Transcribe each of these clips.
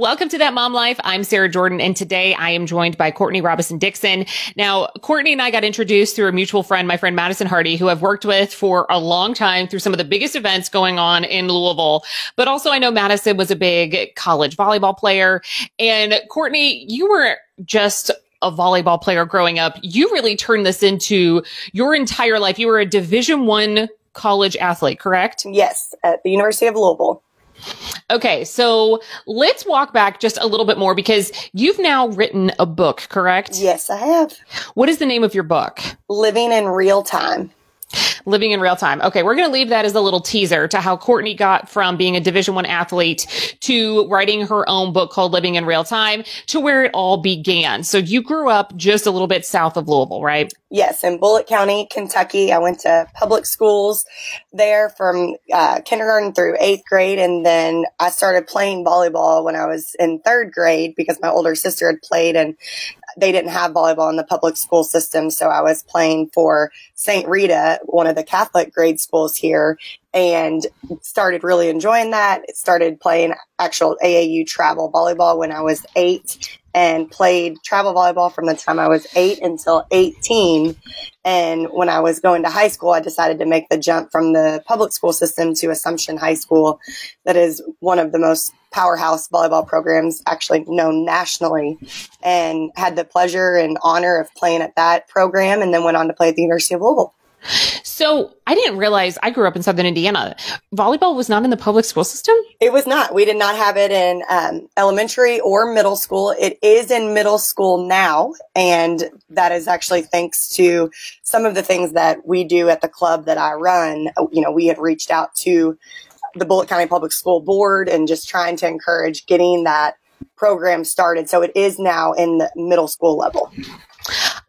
Welcome to That Mom Life. I'm Sarah Jordan, and today I am joined by Courtney Robinson Dixon. Now, Courtney and I got introduced through a mutual friend, my friend Madison Hardy, who I've worked with for a long time through some of the biggest events going on in Louisville. But also, I know Madison was a big college volleyball player. And Courtney, you were just a volleyball player growing up. You really turned this into your entire life. You were a Division One college athlete, correct? Yes, at the University of Louisville. Okay, so let's walk back just a little bit more because you've now written a book, correct? Yes, I have. What is the name of your book? Living in Real Time. Living in real time. Okay, we're going to leave that as a little teaser to how Courtney got from being a Division One athlete to writing her own book called Living in Real Time to where it all began. So you grew up just a little bit south of Louisville, right? Yes, in Bullitt County, Kentucky. I went to public schools there from uh, kindergarten through eighth grade, and then I started playing volleyball when I was in third grade because my older sister had played, and they didn't have volleyball in the public school system. So I was playing for St. Rita, one of the Catholic grade schools here, and started really enjoying that. Started playing actual AAU travel volleyball when I was eight and played travel volleyball from the time I was eight until 18. And when I was going to high school, I decided to make the jump from the public school system to Assumption High School, that is one of the most powerhouse volleyball programs actually known nationally, and had the pleasure and honor of playing at that program and then went on to play at the University of Louisville. So I didn't realize I grew up in Southern Indiana. Volleyball was not in the public school system? It was not. We did not have it in um, elementary or middle school. It is in middle school now. And that is actually thanks to some of the things that we do at the club that I run. You know, we had reached out to the Bullitt County Public School Board and just trying to encourage getting that program started. So it is now in the middle school level.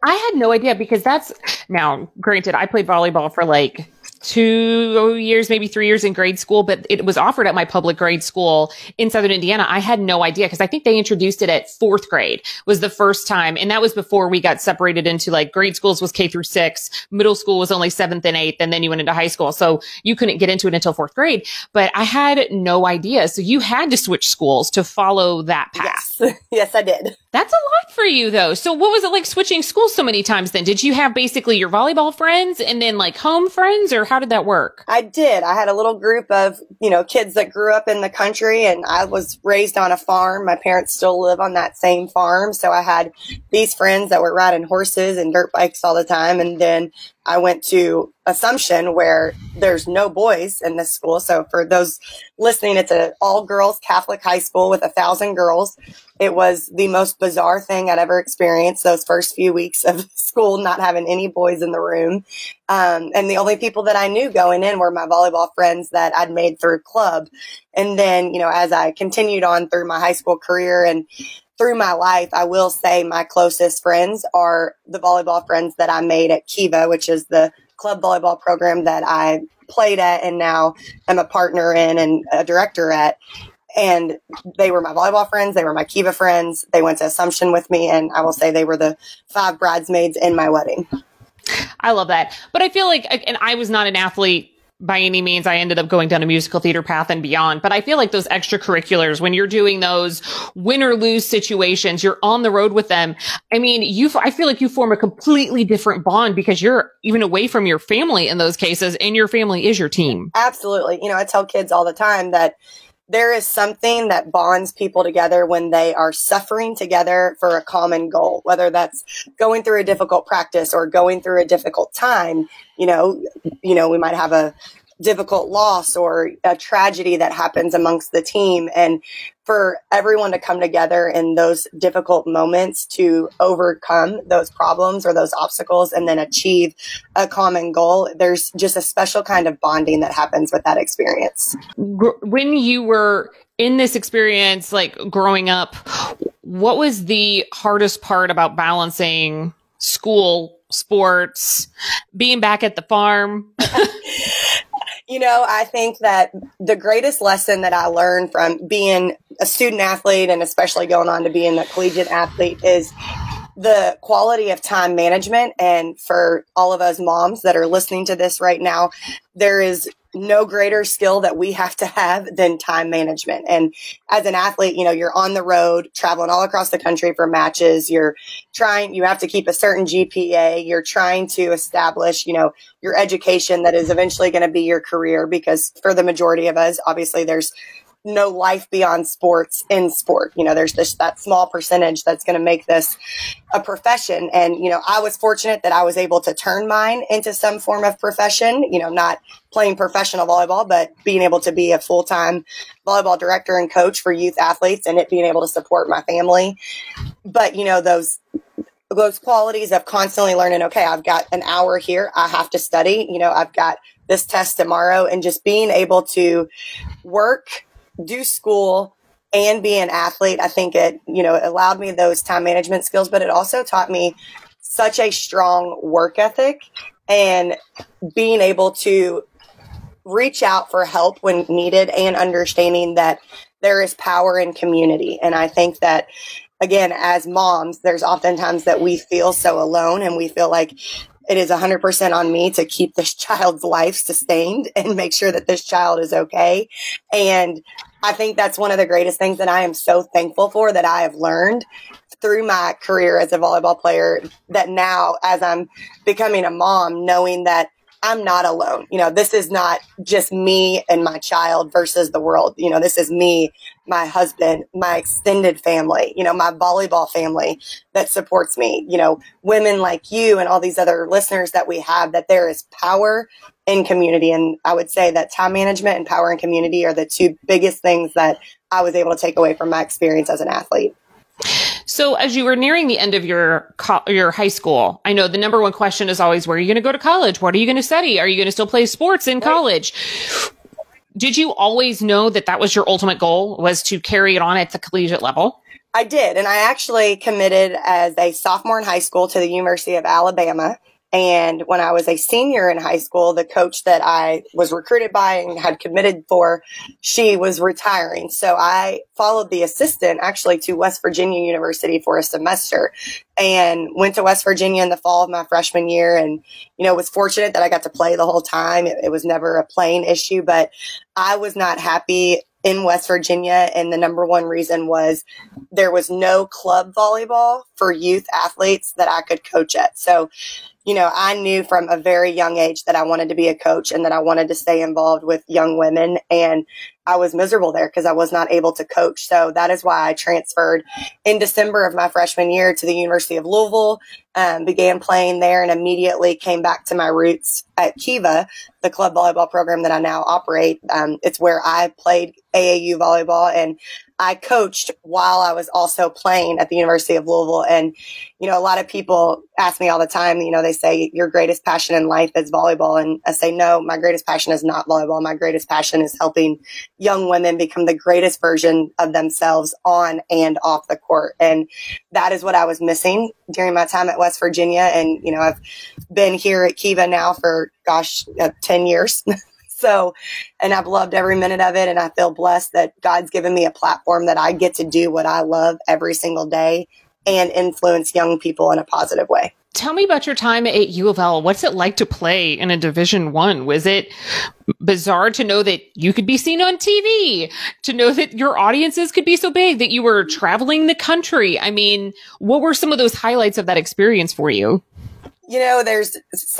I had no idea because that's now granted, I played volleyball for like two years, maybe three years in grade school, but it was offered at my public grade school in Southern Indiana. I had no idea because I think they introduced it at fourth grade was the first time. And that was before we got separated into like grade schools was K through six, middle school was only seventh and eighth, and then you went into high school. So you couldn't get into it until fourth grade, but I had no idea. So you had to switch schools to follow that path. Yes, yes I did. That's a lot for you though. So what was it like switching schools so many times then? Did you have basically your volleyball friends and then like home friends or how did that work? I did. I had a little group of, you know, kids that grew up in the country and I was raised on a farm. My parents still live on that same farm. So I had these friends that were riding horses and dirt bikes all the time. And then I went to Assumption where there's no boys in this school. So for those listening, it's an all girls Catholic high school with a thousand girls. It was the most bizarre thing I'd ever experienced those first few weeks of school, not having any boys in the room. Um, and the only people that I knew going in were my volleyball friends that I'd made through club. And then, you know, as I continued on through my high school career and through my life, I will say my closest friends are the volleyball friends that I made at Kiva, which is the club volleyball program that I played at and now am a partner in and a director at. And they were my volleyball friends. They were my Kiva friends. They went to Assumption with me. And I will say they were the five bridesmaids in my wedding. I love that. But I feel like, and I was not an athlete by any means. I ended up going down a musical theater path and beyond. But I feel like those extracurriculars, when you're doing those win or lose situations, you're on the road with them. I mean, you, I feel like you form a completely different bond because you're even away from your family in those cases and your family is your team. Absolutely. You know, I tell kids all the time that there is something that bonds people together when they are suffering together for a common goal, whether that's going through a difficult practice or going through a difficult time. You know, you know, we might have a difficult loss or a tragedy that happens amongst the team. And for everyone to come together in those difficult moments to overcome those problems or those obstacles and then achieve a common goal there's just a special kind of bonding that happens with that experience. When you were in this experience like growing up what was the hardest part about balancing school sports being back at the farm You know, I think that the greatest lesson that I learned from being a student athlete and especially going on to being a collegiate athlete is the quality of time management. And for all of us moms that are listening to this right now, there is no greater skill that we have to have than time management. And as an athlete, you know, you're on the road, traveling all across the country for matches. You're trying, you have to keep a certain GPA. You're trying to establish, you know, your education that is eventually going to be your career because for the majority of us, obviously there's no life beyond sports in sport. You know, there's this that small percentage that's going to make this a profession. And, you know, I was fortunate that I was able to turn mine into some form of profession, you know, not playing professional volleyball, but being able to be a full time volleyball director and coach for youth athletes and it being able to support my family. But, you know, those, those qualities of constantly learning, okay, I've got an hour here. I have to study. You know, I've got this test tomorrow and just being able to work do school and be an athlete, I think it, you know, it allowed me those time management skills, but it also taught me such a strong work ethic and being able to reach out for help when needed and understanding that there is power in community. And I think that again, as moms, there's oftentimes that we feel so alone and we feel like it is 100% on me to keep this child's life sustained and make sure that this child is okay. And I think that's one of the greatest things that I am so thankful for that I have learned through my career as a volleyball player that now as I'm becoming a mom, knowing that I'm not alone. You know, this is not just me and my child versus the world. You know, this is me, my husband, my extended family, you know, my volleyball family that supports me, you know, women like you and all these other listeners that we have, that there is power in community. And I would say that time management and power in community are the two biggest things that I was able to take away from my experience as an athlete. So as you were nearing the end of your co- your high school, I know the number one question is always where are you going to go to college? What are you going to study? Are you going to still play sports in college? Did you always know that that was your ultimate goal was to carry it on at the collegiate level? I did, and I actually committed as a sophomore in high school to the University of Alabama. And when I was a senior in high school, the coach that I was recruited by and had committed for, she was retiring. So I followed the assistant actually to West Virginia University for a semester and went to West Virginia in the fall of my freshman year. And, you know, was fortunate that I got to play the whole time. It, it was never a playing issue, but I was not happy in West Virginia. And the number one reason was there was no club volleyball for youth athletes that I could coach at. So you know, I knew from a very young age that I wanted to be a coach and that I wanted to stay involved with young women. And I was miserable there because I was not able to coach. So that is why I transferred in December of my freshman year to the University of Louisville, um, began playing there and immediately came back to my roots at Kiva, the club volleyball program that I now operate. Um, it's where I played AAU volleyball and I coached while I was also playing at the University of Louisville. And, you know, a lot of people ask me all the time, you know, they say your greatest passion in life is volleyball. And I say, no, my greatest passion is not volleyball. My greatest passion is helping young women become the greatest version of themselves on and off the court. And that is what I was missing during my time at West Virginia. And, you know, I've been here at Kiva now for, gosh, uh, 10 years. So, and I've loved every minute of it. And I feel blessed that God's given me a platform that I get to do what I love every single day and influence young people in a positive way. Tell me about your time at U of L. What's it like to play in a Division One? Was it bizarre to know that you could be seen on TV, to know that your audiences could be so big that you were traveling the country? I mean, what were some of those highlights of that experience for you? You know, there's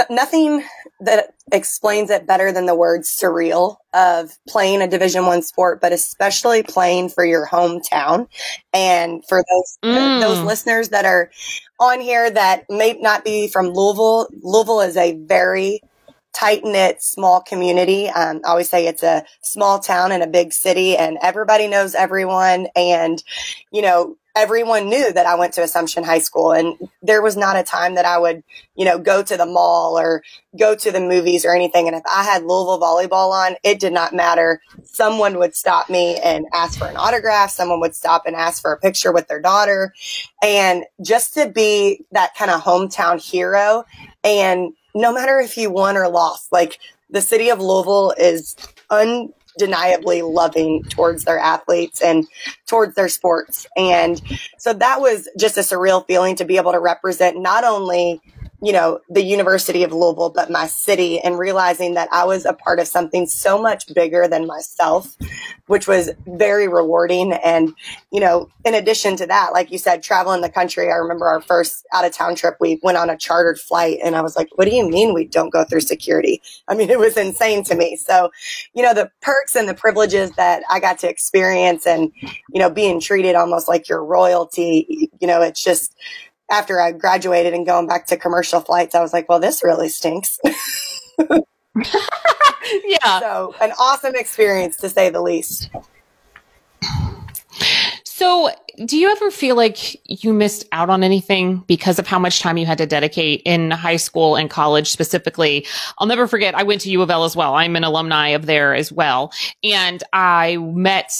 nothing that explains it better than the word surreal of playing a division one sport but especially playing for your hometown. And for those mm. those listeners that are on here that may not be from louisville louisville is a very tight knit small community. Um, i always say it's a small town in a big city and everybody knows everyone. And you know everyone knew that I went to Assumption High School and there was not a time that I would, you know, go to the mall or go to the movies or anything. And if I had Louisville volleyball on, it did not matter. Someone would stop me and ask for an autograph. Someone would stop and ask for a picture with their daughter. And just to be that kind of hometown hero and no matter if you won or lost, like the city of Louisville is un undeniably loving towards their athletes and towards their sports. And so that was just a surreal feeling to be able to represent not only you know, the University of Louisville, but my city and realizing that I was a part of something so much bigger than myself, which was very rewarding. And, you know, in addition to that, like you said, traveling the country, I remember our first out of town trip, we went on a chartered flight and I was like, what do you mean we don't go through security? I mean, it was insane to me. So, you know, the perks and the privileges that I got to experience and, you know, being treated almost like your royalty, you know, it's just, after I graduated and going back to commercial flights, I was like, well, this really stinks. yeah. So, an awesome experience to say the least. So, do you ever feel like you missed out on anything because of how much time you had to dedicate in high school and college specifically? I'll never forget, I went to U of L as well. I'm an alumni of there as well. And I met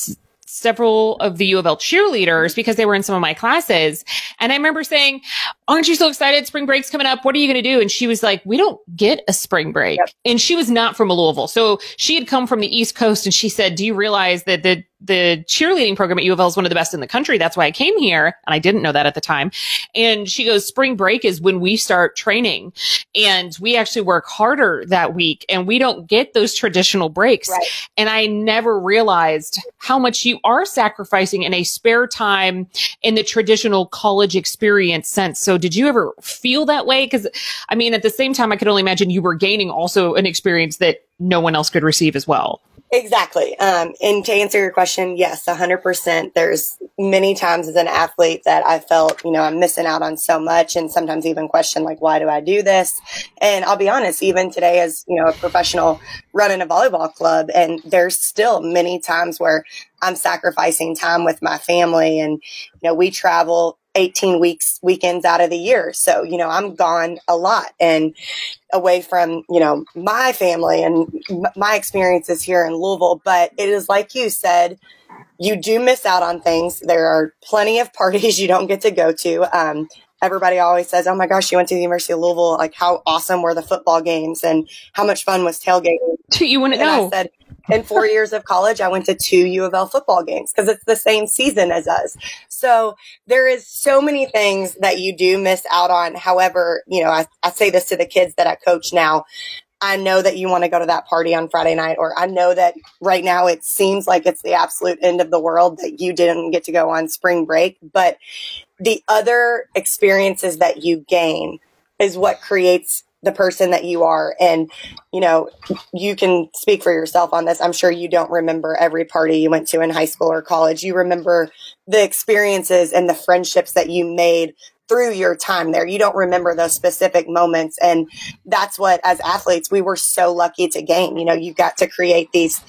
several of the U of L cheerleaders because they were in some of my classes. And I remember saying, aren't you so excited? Spring break's coming up. What are you going to do? And she was like, we don't get a spring break. Yep. And she was not from Louisville. So she had come from the East Coast and she said, do you realize that the the cheerleading program at U of L is one of the best in the country. That's why I came here. And I didn't know that at the time. And she goes, spring break is when we start training and we actually work harder that week and we don't get those traditional breaks. Right. And I never realized how much you are sacrificing in a spare time in the traditional college experience sense. So did you ever feel that way? Cause I mean, at the same time, I could only imagine you were gaining also an experience that no one else could receive as well. Exactly. Um, and to answer your question, yes, 100%. There's many times as an athlete that I felt, you know, I'm missing out on so much and sometimes even question, like, why do I do this? And I'll be honest, even today as, you know, a professional running a volleyball club, and there's still many times where I'm sacrificing time with my family and, you know, we travel 18 weeks weekends out of the year. So, you know, I'm gone a lot and away from, you know, my family and m- my experiences here in Louisville. But it is like you said, you do miss out on things. There are plenty of parties you don't get to go to. Um, everybody always says, "Oh my gosh, you went to the University of Louisville! Like, how awesome were the football games, and how much fun was tailgating?" You wouldn't know. I said, in four years of college, I went to two U of L football games because it's the same season as us. So there is so many things that you do miss out on. However, you know, I, I say this to the kids that I coach now. I know that you want to go to that party on Friday night, or I know that right now it seems like it's the absolute end of the world that you didn't get to go on spring break. But the other experiences that you gain is what creates the person that you are. And, you know, you can speak for yourself on this. I'm sure you don't remember every party you went to in high school or college. You remember the experiences and the friendships that you made through your time there. You don't remember those specific moments. And that's what, as athletes, we were so lucky to gain. You know, you got to create these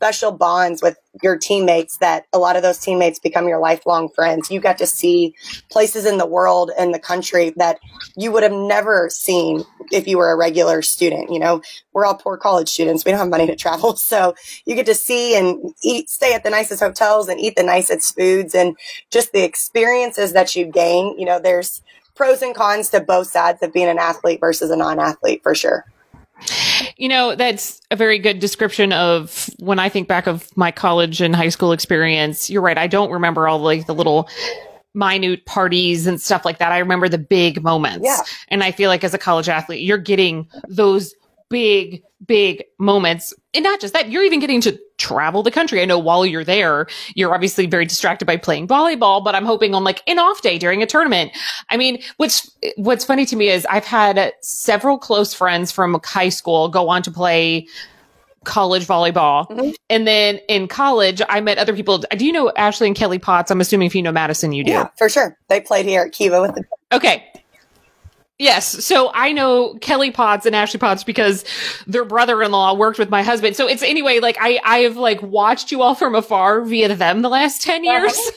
special bonds with your teammates that a lot of those teammates become your lifelong friends. You got to see places in the world and the country that you would have never seen if you were a regular student. You know, we're all poor college students. We don't have money to travel. So you get to see and eat, stay at the nicest hotels and eat the nicest foods and just the experiences that you gain. You know, there's pros and cons to both sides of being an athlete versus a non athlete for sure. You know, that's a very good description of when I think back of my college and high school experience. You're right. I don't remember all like the little minute parties and stuff like that. I remember the big moments. Yeah. And I feel like as a college athlete, you're getting those big, big moments. And not just that, you're even getting to travel the country. I know while you're there, you're obviously very distracted by playing volleyball, but I'm hoping on like an off day during a tournament. I mean, what's, what's funny to me is I've had several close friends from high school go on to play college volleyball. Mm-hmm. And then in college, I met other people. Do you know Ashley and Kelly Potts? I'm assuming if you know Madison, you do. Yeah, for sure. They played here at Kiva with the. Okay. Yes. So I know Kelly Potts and Ashley Potts because their brother-in-law worked with my husband. So it's anyway, like I, I have like watched you all from afar via them the last 10 uh-huh. years.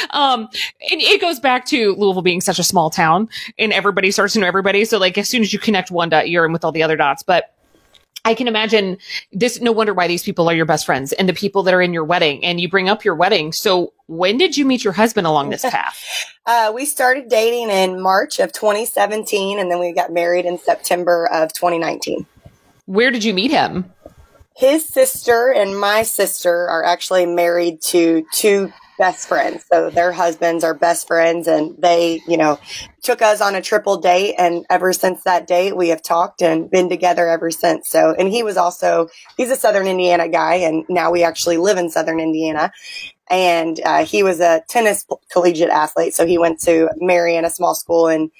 um, and it goes back to Louisville being such a small town and everybody starts to know everybody. So like as soon as you connect one dot, you're in with all the other dots. But I can imagine this. No wonder why these people are your best friends and the people that are in your wedding. And you bring up your wedding. So when did you meet your husband along this path? uh, we started dating in March of 2017, and then we got married in September of 2019. Where did you meet him? His sister and my sister are actually married to two best friends. So their husbands are best friends and they, you know, took us on a triple date. And ever since that date, we have talked and been together ever since. So, and he was also, he's a Southern Indiana guy. And now we actually live in Southern Indiana. And uh, he was a tennis collegiate athlete. So he went to Marian, a small school in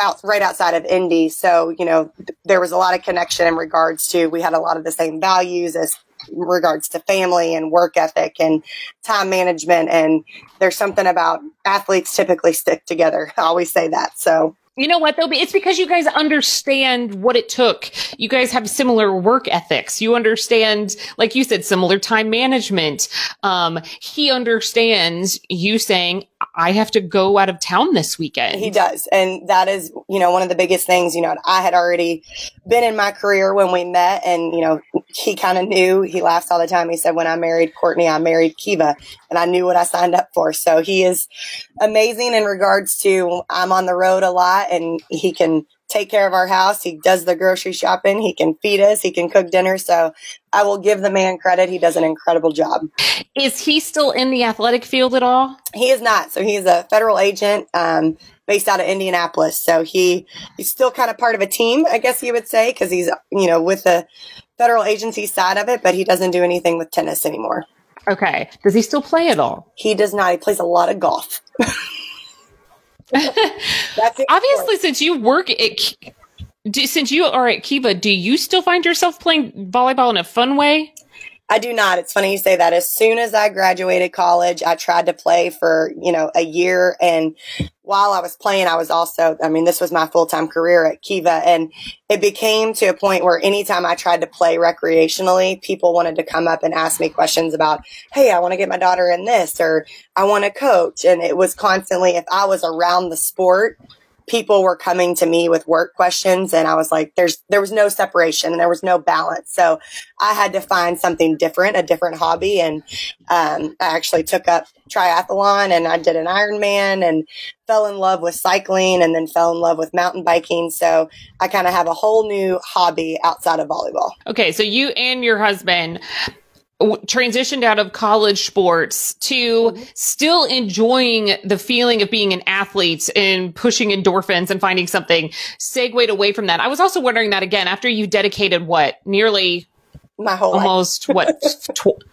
out right outside of Indy. So, you know, there was a lot of connection in regards to we had a lot of the same values as regards to family and work ethic and time management. And there's something about athletes typically stick together. I always say that. So you know what though? It's because you guys understand what it took. You guys have similar work ethics. You understand, like you said, similar time management. Um, he understands you saying, I have to go out of town this weekend. He does. And that is, you know, one of the biggest things, you know, I had already been in my career when we met and, you know, he kind of knew, he laughs all the time. He said, when I married Courtney, I married Kiva and I knew what I signed up for. So he is amazing in regards to I'm on the road a lot and he can take care of our house. He does the grocery shopping. He can feed us. He can cook dinner. So I will give the man credit. He does an incredible job. Is he still in the athletic field at all? He is not. So he's a federal agent. Um, based out of Indianapolis. So he he's still kind of part of a team, I guess you would say, because he's you know with the federal agency side of it, but he doesn't do anything with tennis anymore. Okay. Does he still play at all? He does not. He plays a lot of golf. Obviously, since you work at, do, since you are at Kiva, do you still find yourself playing volleyball in a fun way? I do not. It's funny you say that. As soon as I graduated college, I tried to play for, you know, a year. And while I was playing, I was also, I mean, this was my full time career at Kiva. And it became to a point where anytime I tried to play recreationally, people wanted to come up and ask me questions about, Hey, I want to get my daughter in this or I want to coach. And it was constantly, if I was around the sport, people were coming to me with work questions and I was like, there's, there was no separation and there was no balance. So I had to find something different, a different hobby. And, um, I actually took up triathlon and I did an Ironman and fell in love with cycling and then fell in love with mountain biking. So I kind of have a whole new hobby outside of volleyball. Okay. So you and your husband transitioned out of college sports to still enjoying the feeling of being an athlete and pushing endorphins and finding something segued away from that. I was also wondering that again after you dedicated what nearly my whole almost what tw-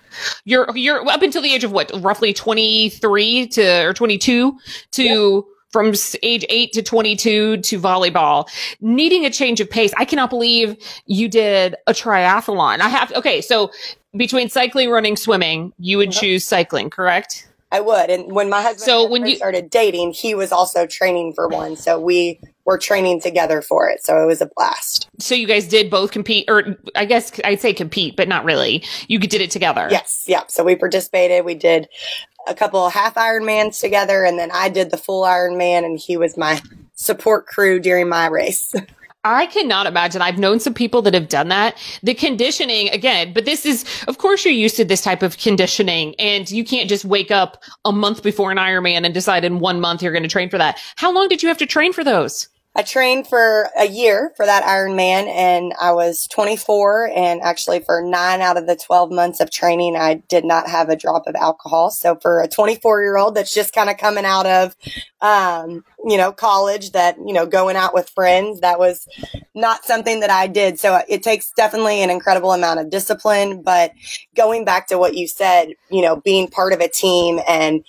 you're you're up until the age of what roughly 23 to or 22 to yep from age 8 to 22 to volleyball, needing a change of pace. I cannot believe you did a triathlon. I have, okay, so between cycling, running, swimming, you would mm-hmm. choose cycling, correct? I would. And when my husband so when you started dating, he was also training for one. So we were training together for it. So it was a blast. So you guys did both compete, or I guess I'd say compete, but not really. You did it together. Yes. Yeah. So we participated. We did a couple of half Ironmans together, and then I did the full Ironman, and he was my support crew during my race. I cannot imagine. I've known some people that have done that. The conditioning again, but this is, of course, you're used to this type of conditioning and you can't just wake up a month before an Ironman and decide in one month you're going to train for that. How long did you have to train for those? I trained for a year for that Ironman and I was 24 and actually for nine out of the 12 months of training, I did not have a drop of alcohol. So for a 24 year old that's just kind of coming out of, um, you know, college that, you know, going out with friends, that was not something that I did. So it takes definitely an incredible amount of discipline, but going back to what you said, you know, being part of a team and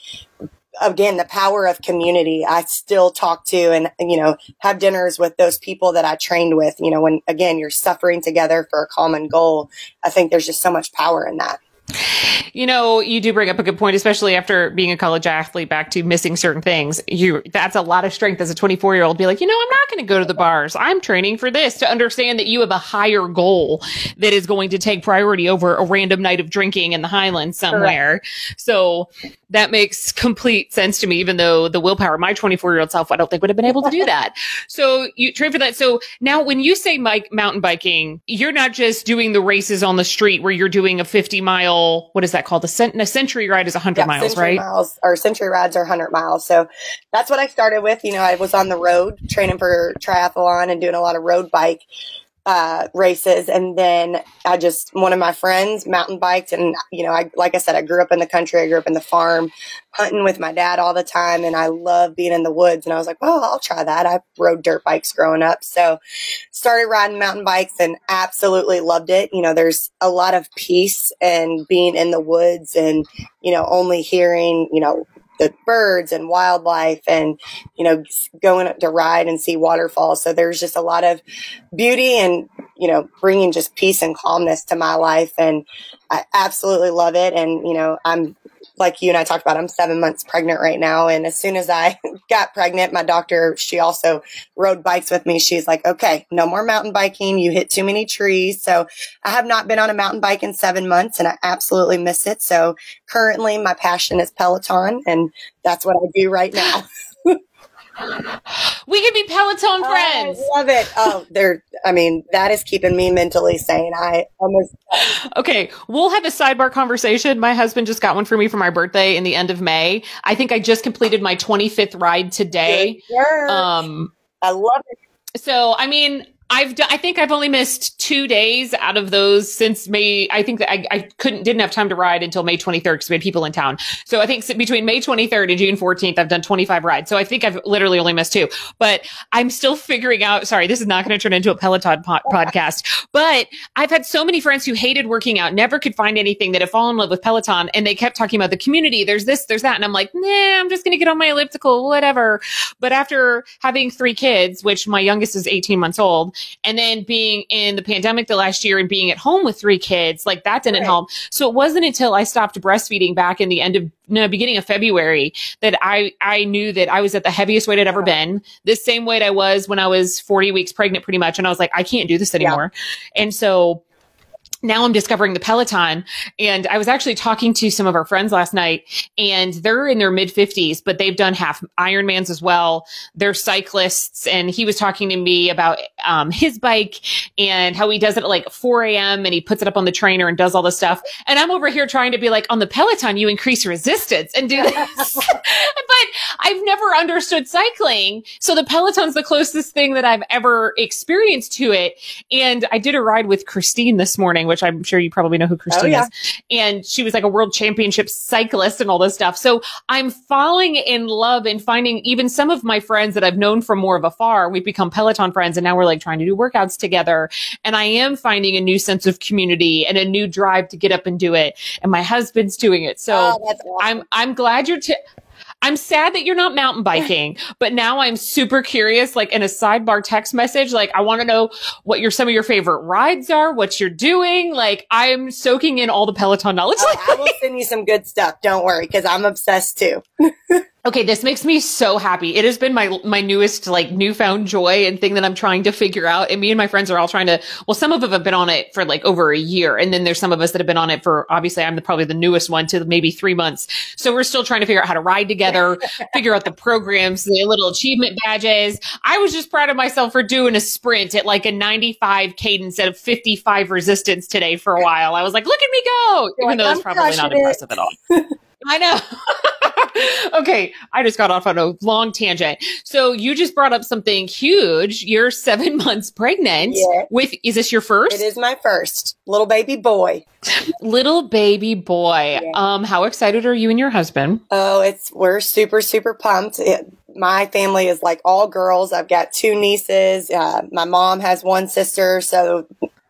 again, the power of community. I still talk to and, you know, have dinners with those people that I trained with, you know, when again, you're suffering together for a common goal. I think there's just so much power in that. You know, you do bring up a good point, especially after being a college athlete back to missing certain things. You, that's a lot of strength as a 24 year old. Be like, you know, I'm not going to go to the bars. I'm training for this to understand that you have a higher goal that is going to take priority over a random night of drinking in the Highlands somewhere. Correct. So that makes complete sense to me, even though the willpower, my 24 year old self, I don't think would have been able to do that. so you train for that. So now when you say Mike mountain biking, you're not just doing the races on the street where you're doing a 50 mile, what is that called? A, cent- a century ride is 100 yeah, miles, right? Miles or century rides are 100 miles. So that's what I started with. You know, I was on the road training for triathlon and doing a lot of road bike uh, races. And then I just, one of my friends mountain biked. And, you know, I, like I said, I grew up in the country. I grew up in the farm hunting with my dad all the time. And I love being in the woods. And I was like, well, I'll try that. I rode dirt bikes growing up. So started riding mountain bikes and absolutely loved it. You know, there's a lot of peace and being in the woods and, you know, only hearing, you know, the birds and wildlife and you know going to ride and see waterfalls. So there's just a lot of beauty and you know bringing just peace and calmness to my life. And i absolutely love it. And you know i'm like you and I talked about, I'm seven months pregnant right now. And as soon as I got pregnant, my doctor, she also rode bikes with me. She's like, okay, no more mountain biking. You hit too many trees. So I have not been on a mountain bike in seven months and I absolutely miss it. So currently my passion is Peloton and that's what I do right now. we can be Peloton friends. I love it. Oh, they're, I mean, that is keeping me mentally sane. I almost. Okay. We'll have a sidebar conversation. My husband just got one for me for my birthday in the end of May. I think I just completed my 25th ride today. Um, I love it. So, I mean, I've done, I think I've only missed two days out of those since May. I think that I, I couldn't, didn't have time to ride until May 23rd because we had people in town. So I think between May 23rd and June 14th, I've done 25 rides. So I think I've literally only missed two, but I'm still figuring out, sorry, this is not going to turn into a Peloton po- podcast, but I've had so many friends who hated working out, never could find anything that have fallen in love with Peloton. And they kept talking about the community. There's this, there's that. And I'm like, nah, I'm just going to get on my elliptical, whatever. But after having three kids, which my youngest is 18 months old, and then being in the pandemic the last year and being at home with three kids, like that didn't right. help. So it wasn't until I stopped breastfeeding back in the end of no, beginning of February that I, I knew that I was at the heaviest weight I'd ever been. This same weight I was when I was 40 weeks pregnant pretty much. And I was like, I can't do this anymore. Yeah. And so now I'm discovering the Peloton. And I was actually talking to some of our friends last night and they're in their mid 50s, but they've done half Ironmans as well. They're cyclists. And he was talking to me about um, his bike and how he does it at like 4 a.m. and he puts it up on the trainer and does all this stuff. And I'm over here trying to be like, on the Peloton, you increase resistance and do this. but I've never understood cycling. So the Peloton's the closest thing that I've ever experienced to it. And I did a ride with Christine this morning, which I'm sure you probably know who oh, Christine oh, yeah. is. And she was like a world championship cyclist and all this stuff. So I'm falling in love and finding even some of my friends that I've known from more of afar. We've become Peloton friends and now we're like trying to do workouts together. And I am finding a new sense of community and a new drive to get up and do it. And my husband's doing it. So oh, awesome. I'm, I'm glad you're, t- I'm sad that you're not mountain biking, but now I'm super curious, like in a sidebar text message, like I want to know what your, some of your favorite rides are, what you're doing. Like I'm soaking in all the Peloton knowledge. Oh, I will send you some good stuff. Don't worry. Cause I'm obsessed too. Okay, this makes me so happy. It has been my my newest like newfound joy and thing that I'm trying to figure out. And me and my friends are all trying to. Well, some of them have been on it for like over a year, and then there's some of us that have been on it for. Obviously, I'm the, probably the newest one to maybe three months. So we're still trying to figure out how to ride together, figure out the programs, the little achievement badges. I was just proud of myself for doing a sprint at like a 95 cadence at a 55 resistance today for a while. I was like, look at me go, even though it's probably not impressive at all. I know. okay, I just got off on a long tangent. So you just brought up something huge. You're seven months pregnant with, is this your first? It is my first little baby boy. little baby boy. Um, how excited are you and your husband? Oh, it's, we're super, super pumped. It, my family is like all girls. I've got two nieces. Uh, my mom has one sister. So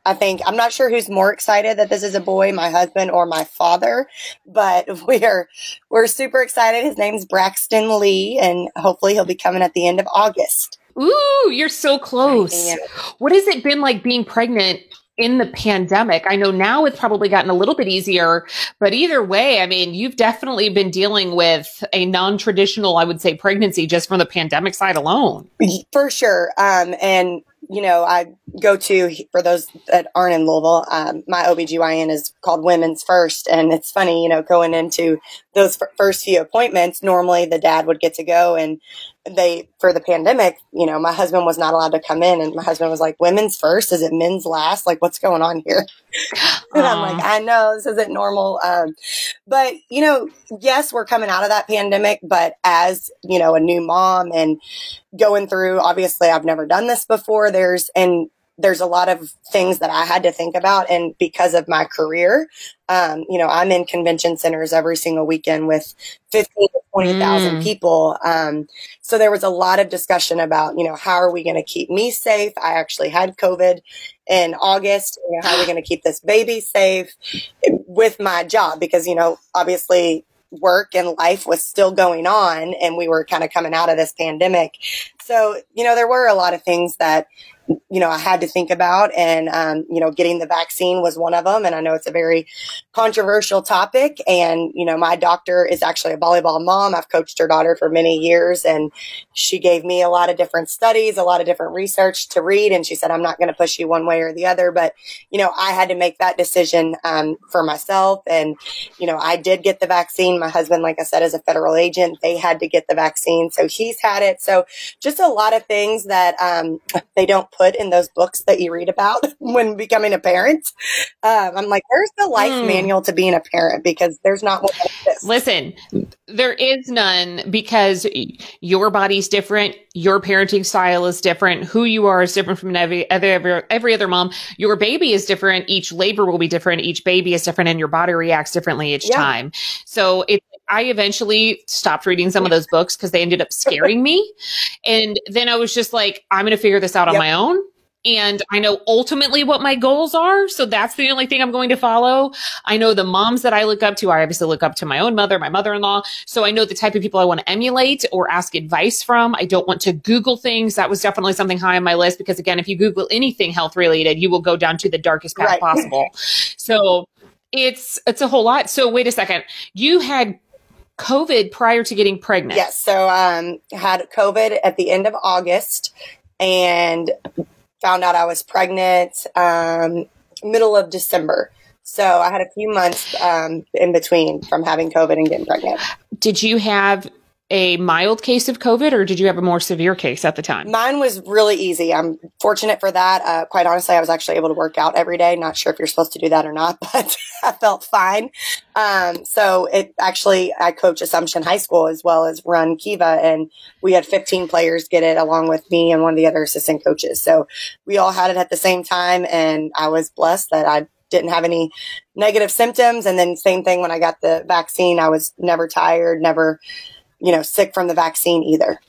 I think I'm not sure who's more excited that this is a boy, my husband or my father, but we're we're super excited. His name's Braxton Lee, and hopefully he'll be coming at the end of August. Ooh, you're so close. What has it been like being pregnant in the pandemic? I know now it's probably gotten a little bit easier, but either way, I mean, you've definitely been dealing with a non-traditional, I would say, pregnancy just from the pandemic side alone. For sure. Um, and you know, I go to, for those that aren't in Louisville, um, my OBGYN is called Women's First. And it's funny, you know, going into those f- first few appointments, normally the dad would get to go and they for the pandemic, you know, my husband was not allowed to come in, and my husband was like, "Women's first? Is it men's last? Like, what's going on here?" and I'm like, "I know this isn't normal." Um, but you know, yes, we're coming out of that pandemic, but as you know, a new mom and going through, obviously, I've never done this before. There's and there's a lot of things that I had to think about. And because of my career, um, you know, I'm in convention centers every single weekend with 15 to 20,000 mm. people. Um, so there was a lot of discussion about, you know, how are we going to keep me safe? I actually had COVID in August. You know, how are we going to keep this baby safe with my job? Because, you know, obviously work and life was still going on and we were kind of coming out of this pandemic. So, you know, there were a lot of things that you know, I had to think about. And, um, you know, getting the vaccine was one of them. And I know it's a very controversial topic. And, you know, my doctor is actually a volleyball mom. I've coached her daughter for many years. And she gave me a lot of different studies, a lot of different research to read. And she said, I'm not going to push you one way or the other. But, you know, I had to make that decision um, for myself. And, you know, I did get the vaccine. My husband, like I said, is a federal agent. They had to get the vaccine. So he's had it. So just a lot of things that um, they don't put in those books that you read about when becoming a parent. Um, I'm like, where's the life mm. manual to being a parent? Because there's not one Listen, there is none because your body's different. Your parenting style is different. Who you are is different from every, every, every other mom. Your baby is different. Each labor will be different. Each baby is different and your body reacts differently each yeah. time. So it, I eventually stopped reading some of those books because they ended up scaring me. And then I was just like, I'm going to figure this out on yep. my own and I know ultimately what my goals are. So that's the only thing I'm going to follow. I know the moms that I look up to. I obviously look up to my own mother, my mother-in-law. So I know the type of people I want to emulate or ask advice from. I don't want to Google things. That was definitely something high on my list because again, if you Google anything health related, you will go down to the darkest path right. possible. so it's, it's a whole lot. So wait a second. You had COVID prior to getting pregnant. Yes. So, um, had COVID at the end of August and found out I was pregnant um, middle of December. So I had a few months um, in between from having COVID and getting pregnant. Did you have a mild case of COVID or did you have a more severe case at the time? Mine was really easy. I'm fortunate for that. Uh, quite honestly, I was actually able to work out every day. Not sure if you're supposed to do that or not, but I felt fine. Um, so it actually, I coach Assumption High School as well as run Kiva and we had 15 players get it along with me and one of the other assistant coaches. So we all had it at the same time and I was blessed that I didn't have any negative symptoms. And then same thing when I got the vaccine, I was never tired, never, you know, sick from the vaccine either.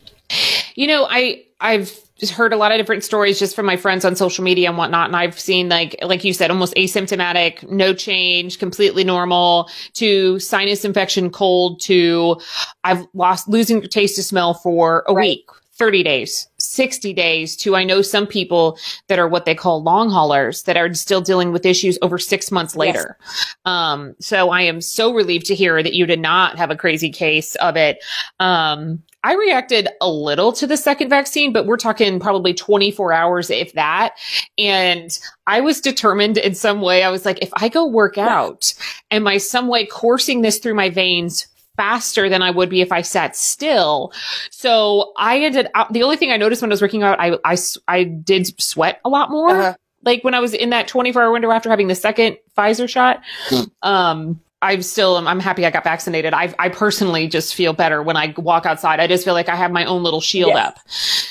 You know, I I've heard a lot of different stories just from my friends on social media and whatnot. And I've seen like, like you said, almost asymptomatic, no change, completely normal to sinus infection, cold to I've lost losing your taste to smell for a right. week, 30 days, 60 days to I know some people that are what they call long haulers that are still dealing with issues over six months later. Yes. Um, so I am so relieved to hear that you did not have a crazy case of it. Um, I reacted a little to the second vaccine, but we're talking probably 24 hours, if that. And I was determined in some way. I was like, if I go work out, am I some way coursing this through my veins faster than I would be if I sat still. So I ended up, the only thing I noticed when I was working out, I, I, I did sweat a lot more. Uh-huh. Like when I was in that 24 hour window after having the second Pfizer shot. Hmm. Um, I'm still, I'm happy I got vaccinated. I, I personally just feel better when I walk outside. I just feel like I have my own little shield yes, up.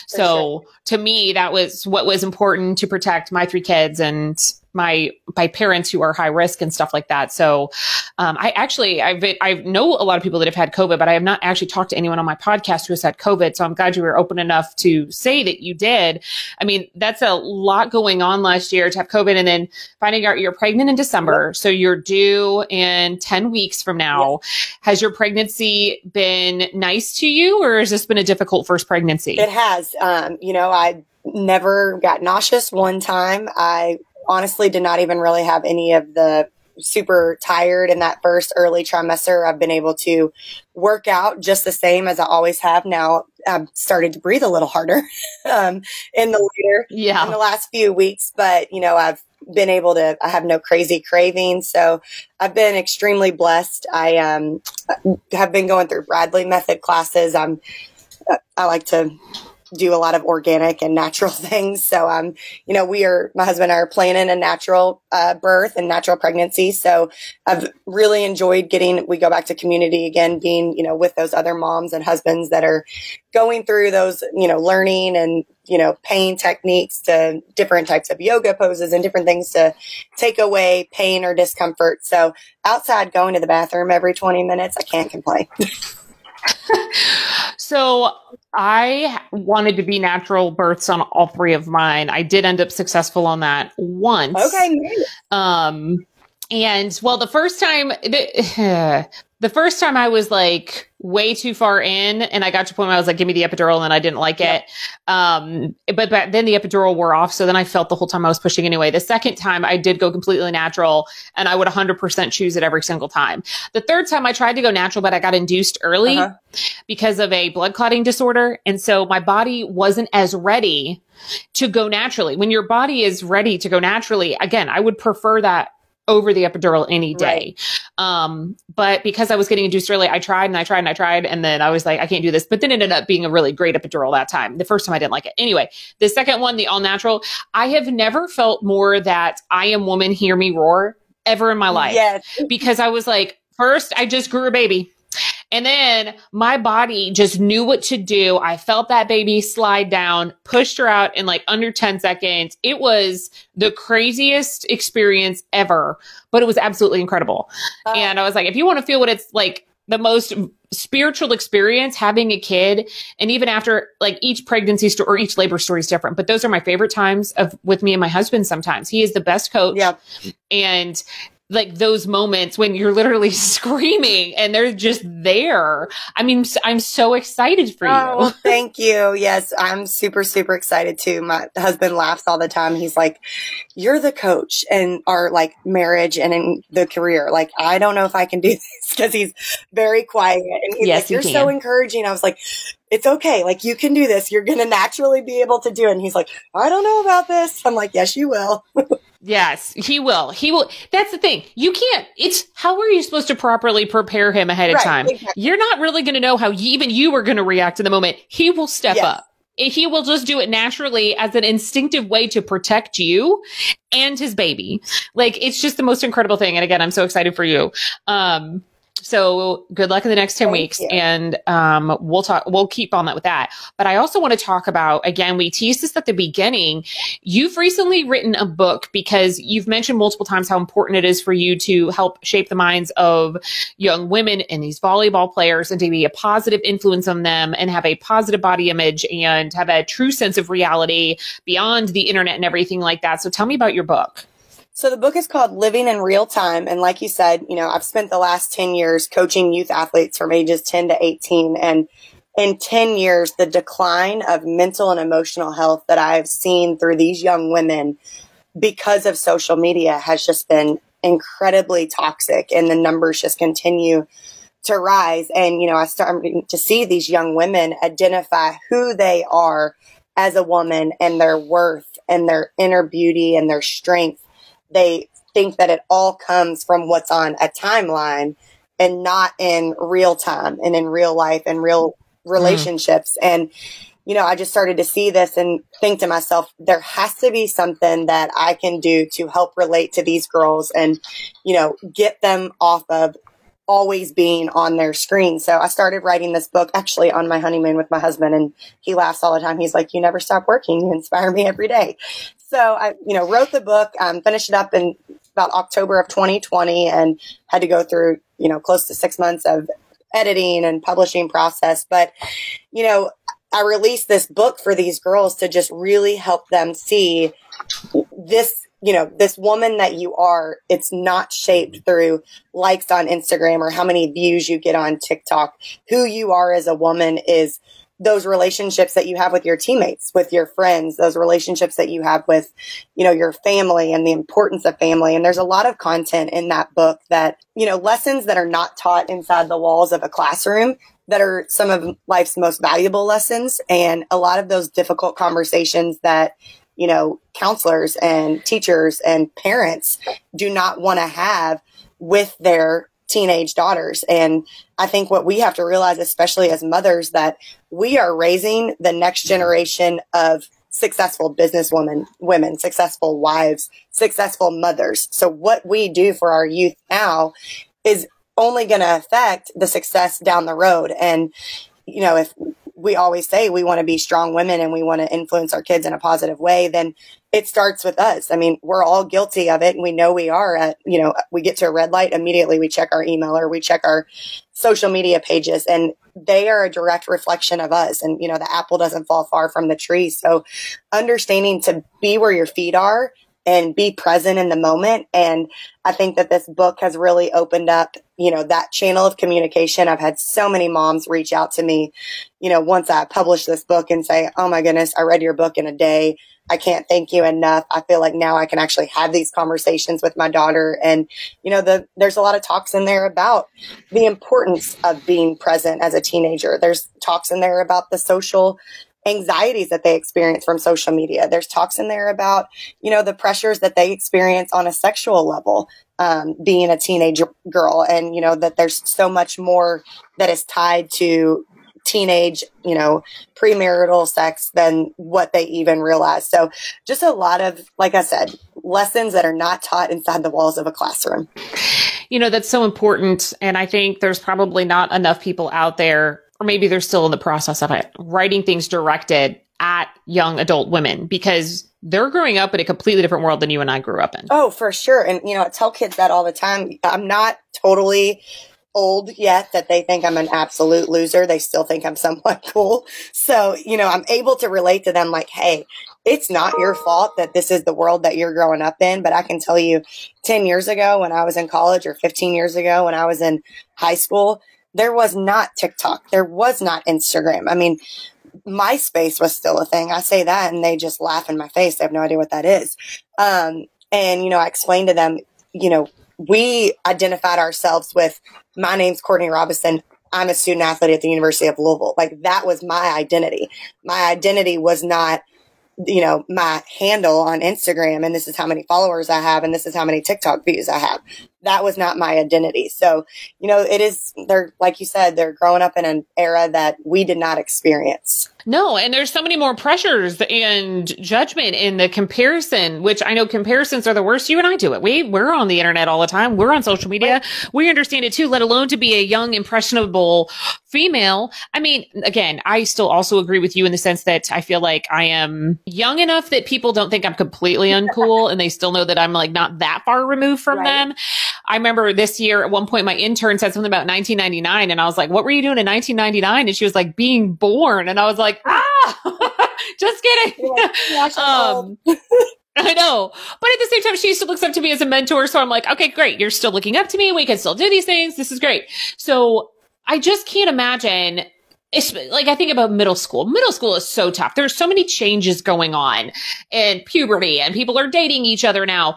So sure. to me, that was what was important to protect my three kids and my my parents who are high risk and stuff like that. So um, I actually I've I know a lot of people that have had COVID, but I have not actually talked to anyone on my podcast who has had COVID. So I'm glad you were open enough to say that you did. I mean, that's a lot going on last year to have COVID and then finding out you're pregnant in December. So you're due in 10 weeks from now. Has your pregnancy been nice to you or has this been a difficult first pregnancy? It has. Um, you know, I never got nauseous one time. I honestly did not even really have any of the super tired in that first early trimester. I've been able to work out just the same as I always have. Now I've started to breathe a little harder um, in the later, yeah, in the last few weeks. But you know, I've been able to. I have no crazy cravings, so I've been extremely blessed. I um, have been going through Bradley method classes. I'm. I like to do a lot of organic and natural things. So, um, you know, we are, my husband and I are planning a natural uh, birth and natural pregnancy. So I've really enjoyed getting, we go back to community again, being, you know, with those other moms and husbands that are going through those, you know, learning and, you know, pain techniques to different types of yoga poses and different things to take away pain or discomfort. So outside going to the bathroom every 20 minutes, I can't complain. so I wanted to be natural births on all three of mine. I did end up successful on that once. Okay. Um, and well, the first time, the first time I was like way too far in and I got to a point where I was like, give me the epidural and I didn't like it. Um, but, but then the epidural wore off. So then I felt the whole time I was pushing anyway. The second time I did go completely natural and I would 100% choose it every single time. The third time I tried to go natural, but I got induced early uh-huh. because of a blood clotting disorder. And so my body wasn't as ready to go naturally. When your body is ready to go naturally, again, I would prefer that over the epidural any day. Right. Um, but because I was getting induced early, I tried and I tried and I tried. And then I was like, I can't do this. But then it ended up being a really great epidural that time. The first time I didn't like it. Anyway, the second one, the all natural, I have never felt more that I am woman, hear me roar ever in my life. Yes. because I was like, first, I just grew a baby. And then my body just knew what to do. I felt that baby slide down, pushed her out in like under 10 seconds. It was the craziest experience ever, but it was absolutely incredible. Uh, and I was like, if you want to feel what it's like, the most spiritual experience having a kid and even after like each pregnancy story or each labor story is different but those are my favorite times of with me and my husband sometimes he is the best coach yeah and like those moments when you're literally screaming and they're just there. I mean, I'm so excited for you. Oh, thank you. Yes, I'm super, super excited too. My husband laughs all the time. He's like, you're the coach in our like marriage and in the career. Like, I don't know if I can do this because he's very quiet and he's yes, like, you're so encouraging. I was like, it's okay. Like you can do this. You're going to naturally be able to do it. And he's like, I don't know about this. I'm like, yes, you will. Yes, he will. He will. That's the thing. You can't, it's how are you supposed to properly prepare him ahead of right, time? Exactly. You're not really going to know how even you are going to react in the moment. He will step yes. up. He will just do it naturally as an instinctive way to protect you and his baby. Like it's just the most incredible thing. And again, I'm so excited for you. Um, so good luck in the next 10 Thank weeks you. and um, we'll talk we'll keep on that with that. But i also want to talk about again we teased this at the beginning. You've recently written a book because you've mentioned multiple times how important it is for you to help shape the minds of young women and these volleyball players and to be a positive influence on them and have a positive body image and have a true sense of reality beyond the internet and everything like that. So tell me about your book so the book is called Living in Real Time. And like you said, you know, I've spent the last 10 years coaching youth athletes from ages 10 to 18. And in 10 years, the decline of mental and emotional health that I've seen through these young women because of social media has just been incredibly toxic. And the numbers just continue to rise. And, you know, I starting to see these young women identify who they are as a woman and their worth and their inner beauty and their strength they think that it all comes from what's on a timeline and not in real time and in real life and real relationships. Mm. And, you know, I just started to see this and think to myself, there has to be something that I can do to help relate to these girls and, you know, get them off of always being on their screen. So I started writing this book actually on my honeymoon with my husband and he laughs all the time. He's like, you never stop working. You inspire me every day. So I, you know, wrote the book, um, finished it up in about October of 2020 and had to go through, you know, close to six months of editing and publishing process. But, you know, I released this book for these girls to just really help them see this you know, this woman that you are, it's not shaped through likes on Instagram or how many views you get on TikTok. Who you are as a woman is those relationships that you have with your teammates, with your friends, those relationships that you have with, you know, your family and the importance of family. And there's a lot of content in that book that, you know, lessons that are not taught inside the walls of a classroom that are some of life's most valuable lessons. And a lot of those difficult conversations that, you know, counselors and teachers and parents do not want to have with their teenage daughters. And I think what we have to realize, especially as mothers, that we are raising the next generation of successful businesswomen, women, successful wives, successful mothers. So what we do for our youth now is only going to affect the success down the road. And, you know, if we always say we want to be strong women and we want to influence our kids in a positive way, then it starts with us. I mean, we're all guilty of it and we know we are at, you know, we get to a red light immediately. We check our email or we check our social media pages and they are a direct reflection of us. And, you know, the apple doesn't fall far from the tree. So understanding to be where your feet are and be present in the moment. And I think that this book has really opened up, you know, that channel of communication. I've had so many moms reach out to me, you know, once I published this book and say, Oh my goodness, I read your book in a day. I can't thank you enough. I feel like now I can actually have these conversations with my daughter. And, you know, the, there's a lot of talks in there about the importance of being present as a teenager. There's talks in there about the social anxieties that they experience from social media. There's talks in there about, you know, the pressures that they experience on a sexual level, um, being a teenage girl. And, you know, that there's so much more that is tied to teenage, you know, premarital sex than what they even realize. So just a lot of, like I said, lessons that are not taught inside the walls of a classroom. You know, that's so important. And I think there's probably not enough people out there or maybe they're still in the process of it, writing things directed at young adult women because they're growing up in a completely different world than you and I grew up in. Oh, for sure. And, you know, I tell kids that all the time. I'm not totally old yet that they think I'm an absolute loser. They still think I'm somewhat cool. So, you know, I'm able to relate to them like, hey, it's not your fault that this is the world that you're growing up in. But I can tell you 10 years ago when I was in college or 15 years ago when I was in high school, there was not TikTok. There was not Instagram. I mean, MySpace was still a thing. I say that and they just laugh in my face. They have no idea what that is. Um, and, you know, I explained to them, you know, we identified ourselves with my name's Courtney Robinson. I'm a student athlete at the University of Louisville. Like that was my identity. My identity was not, you know, my handle on Instagram and this is how many followers I have and this is how many TikTok views I have that was not my identity. So, you know, it is, they're, like you said, they're growing up in an era that we did not experience. No, and there's so many more pressures and judgment in the comparison, which I know comparisons are the worst. You and I do it. We we're on the internet all the time. We're on social media. We understand it too, let alone to be a young, impressionable female. I mean, again, I still also agree with you in the sense that I feel like I am young enough that people don't think I'm completely uncool and they still know that I'm like not that far removed from right. them. I remember this year at one point my intern said something about 1999 and I was like, what were you doing in 1999? And she was like, being born. And I was like, ah, just kidding. Like, um, I know. But at the same time, she still looks up to me as a mentor. So I'm like, okay, great. You're still looking up to me. We can still do these things. This is great. So I just can't imagine it's like I think about middle school. Middle school is so tough. There's so many changes going on and puberty and people are dating each other now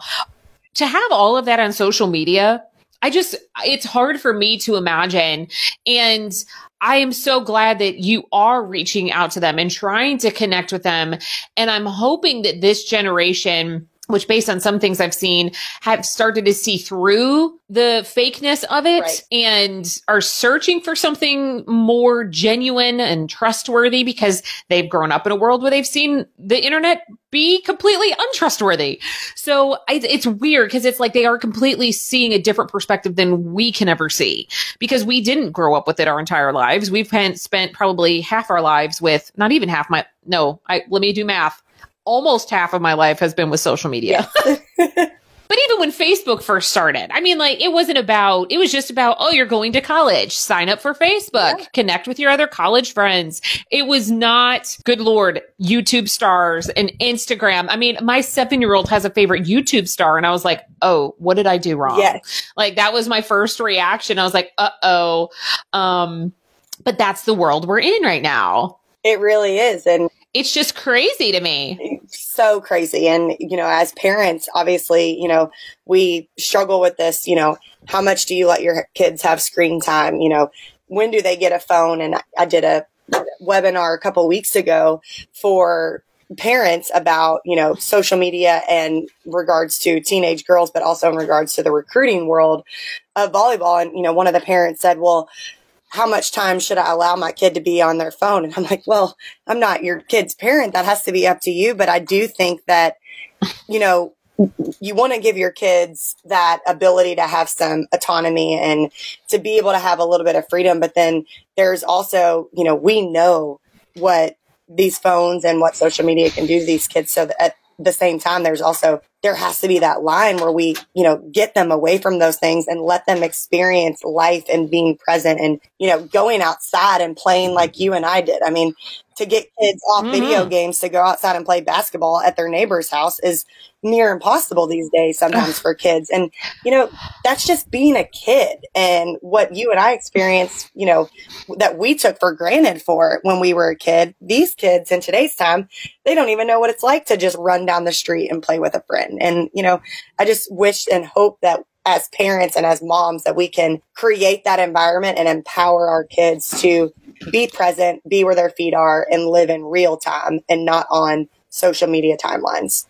to have all of that on social media, I just, it's hard for me to imagine. And I am so glad that you are reaching out to them and trying to connect with them. And I'm hoping that this generation which based on some things I've seen have started to see through the fakeness of it right. and are searching for something more genuine and trustworthy because they've grown up in a world where they've seen the internet be completely untrustworthy. So it's weird because it's like they are completely seeing a different perspective than we can ever see because we didn't grow up with it our entire lives. We've spent probably half our lives with not even half my, no, I, let me do math almost half of my life has been with social media. Yes. but even when Facebook first started, I mean, like, it wasn't about, it was just about, oh, you're going to college, sign up for Facebook, yeah. connect with your other college friends. It was not, good Lord, YouTube stars and Instagram. I mean, my seven year old has a favorite YouTube star, and I was like, oh, what did I do wrong? Yes. Like, that was my first reaction. I was like, uh oh. Um, but that's the world we're in right now. It really is. And it's just crazy to me. So crazy. And, you know, as parents, obviously, you know, we struggle with this, you know, how much do you let your kids have screen time? You know, when do they get a phone? And I did a webinar a couple weeks ago for parents about, you know, social media and regards to teenage girls, but also in regards to the recruiting world of volleyball. And, you know, one of the parents said, well, how much time should I allow my kid to be on their phone? And I'm like, well, I'm not your kid's parent. That has to be up to you. But I do think that, you know, you want to give your kids that ability to have some autonomy and to be able to have a little bit of freedom. But then there's also, you know, we know what these phones and what social media can do to these kids. So at the same time, there's also, there has to be that line where we, you know, get them away from those things and let them experience life and being present and, you know, going outside and playing like you and I did. I mean, to get kids off mm-hmm. video games to go outside and play basketball at their neighbor's house is near impossible these days sometimes for kids. And, you know, that's just being a kid and what you and I experienced, you know, that we took for granted for when we were a kid. These kids in today's time, they don't even know what it's like to just run down the street and play with a friend. And, you know, I just wish and hope that as parents and as moms that we can create that environment and empower our kids to be present, be where their feet are, and live in real time and not on social media timelines.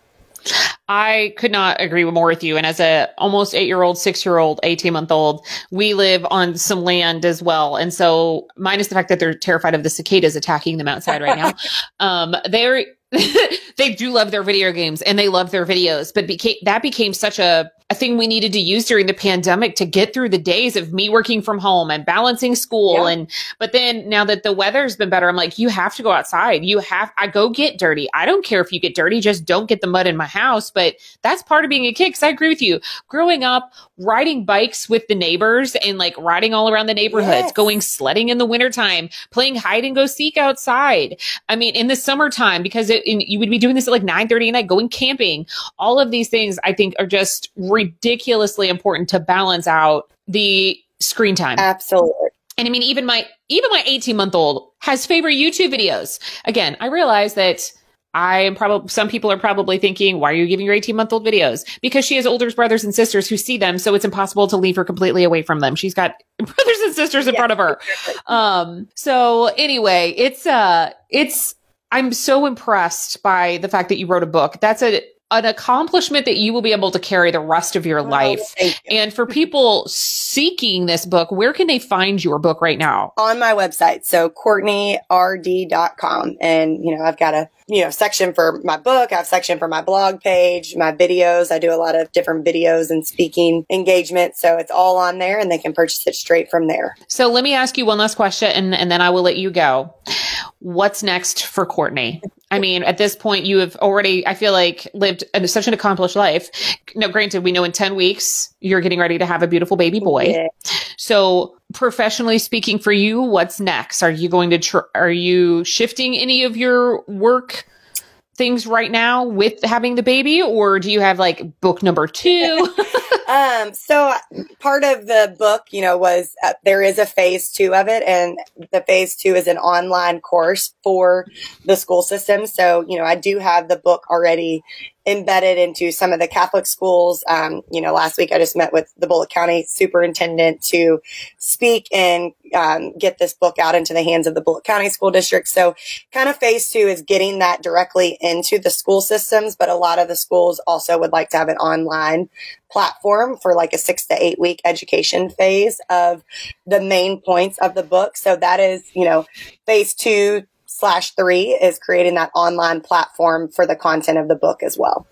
I could not agree more with you. And as a almost eight year old, six year old, 18 month old, we live on some land as well. And so minus the fact that they're terrified of the cicadas attacking them outside right now, um, they're, they do love their video games and they love their videos, but became, that became such a a thing we needed to use during the pandemic to get through the days of me working from home and balancing school. Yeah. And, but then now that the weather's been better, I'm like, you have to go outside. You have, I go get dirty. I don't care if you get dirty, just don't get the mud in my house. But that's part of being a kid. Cause I agree with you. Growing up, riding bikes with the neighbors and like riding all around the neighborhoods, yes. going sledding in the wintertime, playing hide and go seek outside. I mean, in the summertime, because it, in, you would be doing this at like 9 30 at night, going camping. All of these things I think are just re- ridiculously important to balance out the screen time. Absolutely. And I mean, even my, even my 18 month old has favorite YouTube videos. Again, I realize that I am probably, some people are probably thinking, why are you giving your 18 month old videos? Because she has older brothers and sisters who see them. So it's impossible to leave her completely away from them. She's got brothers and sisters in yeah, front of her. Um, so anyway, it's, uh, it's, I'm so impressed by the fact that you wrote a book. That's a, an accomplishment that you will be able to carry the rest of your oh, life. And for people seeking this book, where can they find your book right now? On my website. So CourtneyRD.com. And, you know, I've got a, you know, section for my book. I have section for my blog page, my videos. I do a lot of different videos and speaking engagements. So it's all on there and they can purchase it straight from there. So let me ask you one last question and, and then I will let you go. What's next for Courtney? I mean, at this point, you have already, I feel like, lived a, such an accomplished life. Now, granted, we know in 10 weeks, you're getting ready to have a beautiful baby boy. Yeah. So, professionally speaking for you, what's next? Are you going to, tr- are you shifting any of your work things right now with having the baby, or do you have like book number two? um, so part of the book, you know, was uh, there is a phase two of it, and the phase two is an online course for the school system. So, you know, I do have the book already embedded into some of the Catholic schools. Um, you know, last week I just met with the Bullitt County superintendent to speak and um, get this book out into the hands of the Bullitt County School District. So, kind of phase two is getting that directly into the school systems, but a lot of the schools also would like to have an online platform for like a six to eight week education phase of the main points of the book. So that is, you know, phase two slash three is creating that online platform for the content of the book as well.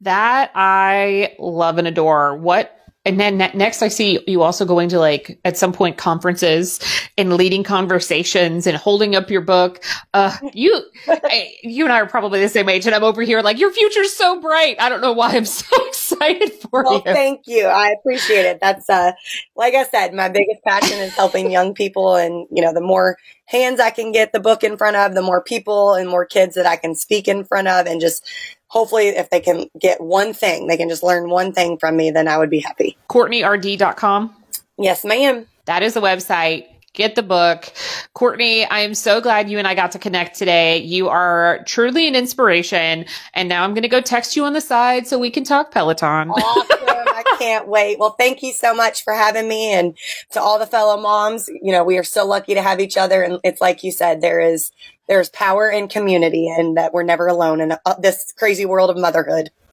That I love and adore. What and then next I see you also going to like at some point conferences and leading conversations and holding up your book. Uh, you, I, you and I are probably the same age and I'm over here like your future's so bright. I don't know why I'm so excited for well, you. Thank you. I appreciate it. That's, uh, like I said, my biggest passion is helping young people and, you know, the more hands I can get the book in front of, the more people and more kids that I can speak in front of and just hopefully if they can get one thing, they can just learn one thing from me, then I would be happy. CourtneyRD.com. Yes, ma'am. That is the website. Get the book. Courtney, I am so glad you and I got to connect today. You are truly an inspiration. And now I'm going to go text you on the side so we can talk Peloton. Awesome. I can't wait. Well, thank you so much for having me. And to all the fellow moms, you know, we are so lucky to have each other. And it's like you said, there is, there's power in community and that we're never alone in uh, this crazy world of motherhood.